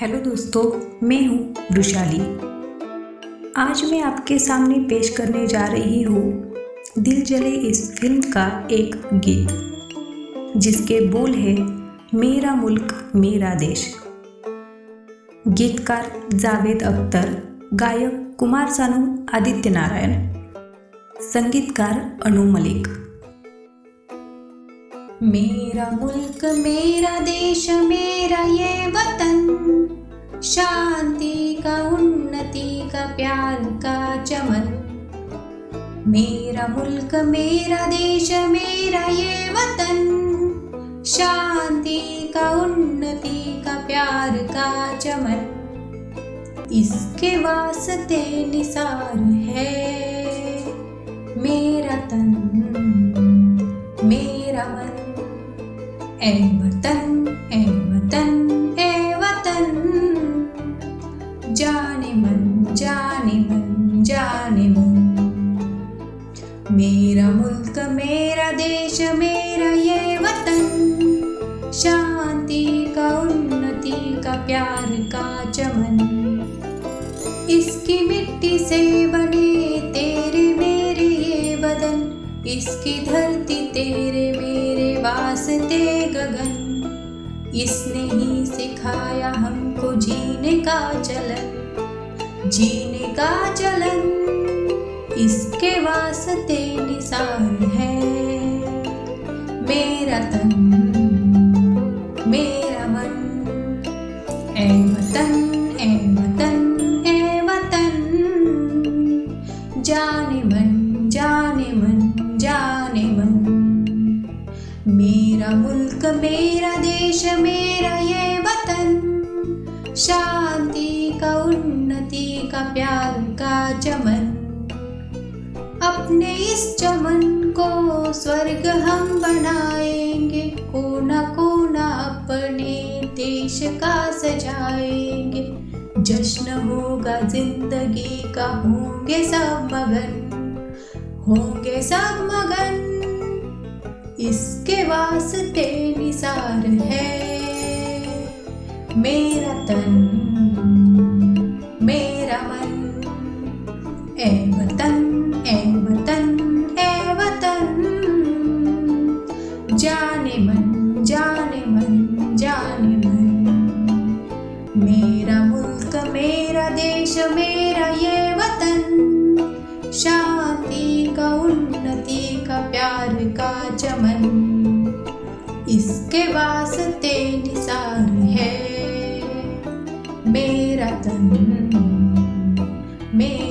Hello दोस्तों, मैं हूँ वृशाली आज मैं आपके सामने पेश करने जा रही हूँ दिल जले इस फ़िल्म का एक गीत, जिसके बोल है, मेरा मुल्क, मेरा देश। गीतकार जावेद अख्तर, गायक कुमार सानू आदित्य नारायण संगीतकार अनु मलिक। मेरा मुल्क, मेरा देश, मेरा ये वतन। शांति का, उन्नति का, प्यार का चमन। मेरा मुल्क, मेरा देश, मेरा ये वतन। शांति का, उन्नति का, प्यार का चमन। इसके वास्ते निसार है मन मेरा मुल्क मेरा देश मेरा ये का उन्नति का प्यार का चमन। इसकी मिट्टी से बने इसकी धरती तेरे मेरे वास्ते गगन। इसने ही सिखाया हमको जीने का चलन। जीने का चलन इसके वास्ते निशान है। मेरा तन मेरा मुल्क, मेरा देश, मेरा ये वतन। शांति का उन्नति का प्यार का चमन। अपने इस चमन को स्वर्ग हम बनाएँगे। कोना कोना अपने देश का सजाएँगे। जश्न होगा, ज़िंदगी का होंगे सब मगन। होंगे सब मगन इसके वास्ते निसार है। मेरा तन, मेरा मन ए वतन ए वतन ए वतन। जाने मन जाने मन जाने मन। मेरा मुल्क, मेरा देश, मेरा ये वतन। शांति इसके वास्ते निसार है। मेरा तन मेरा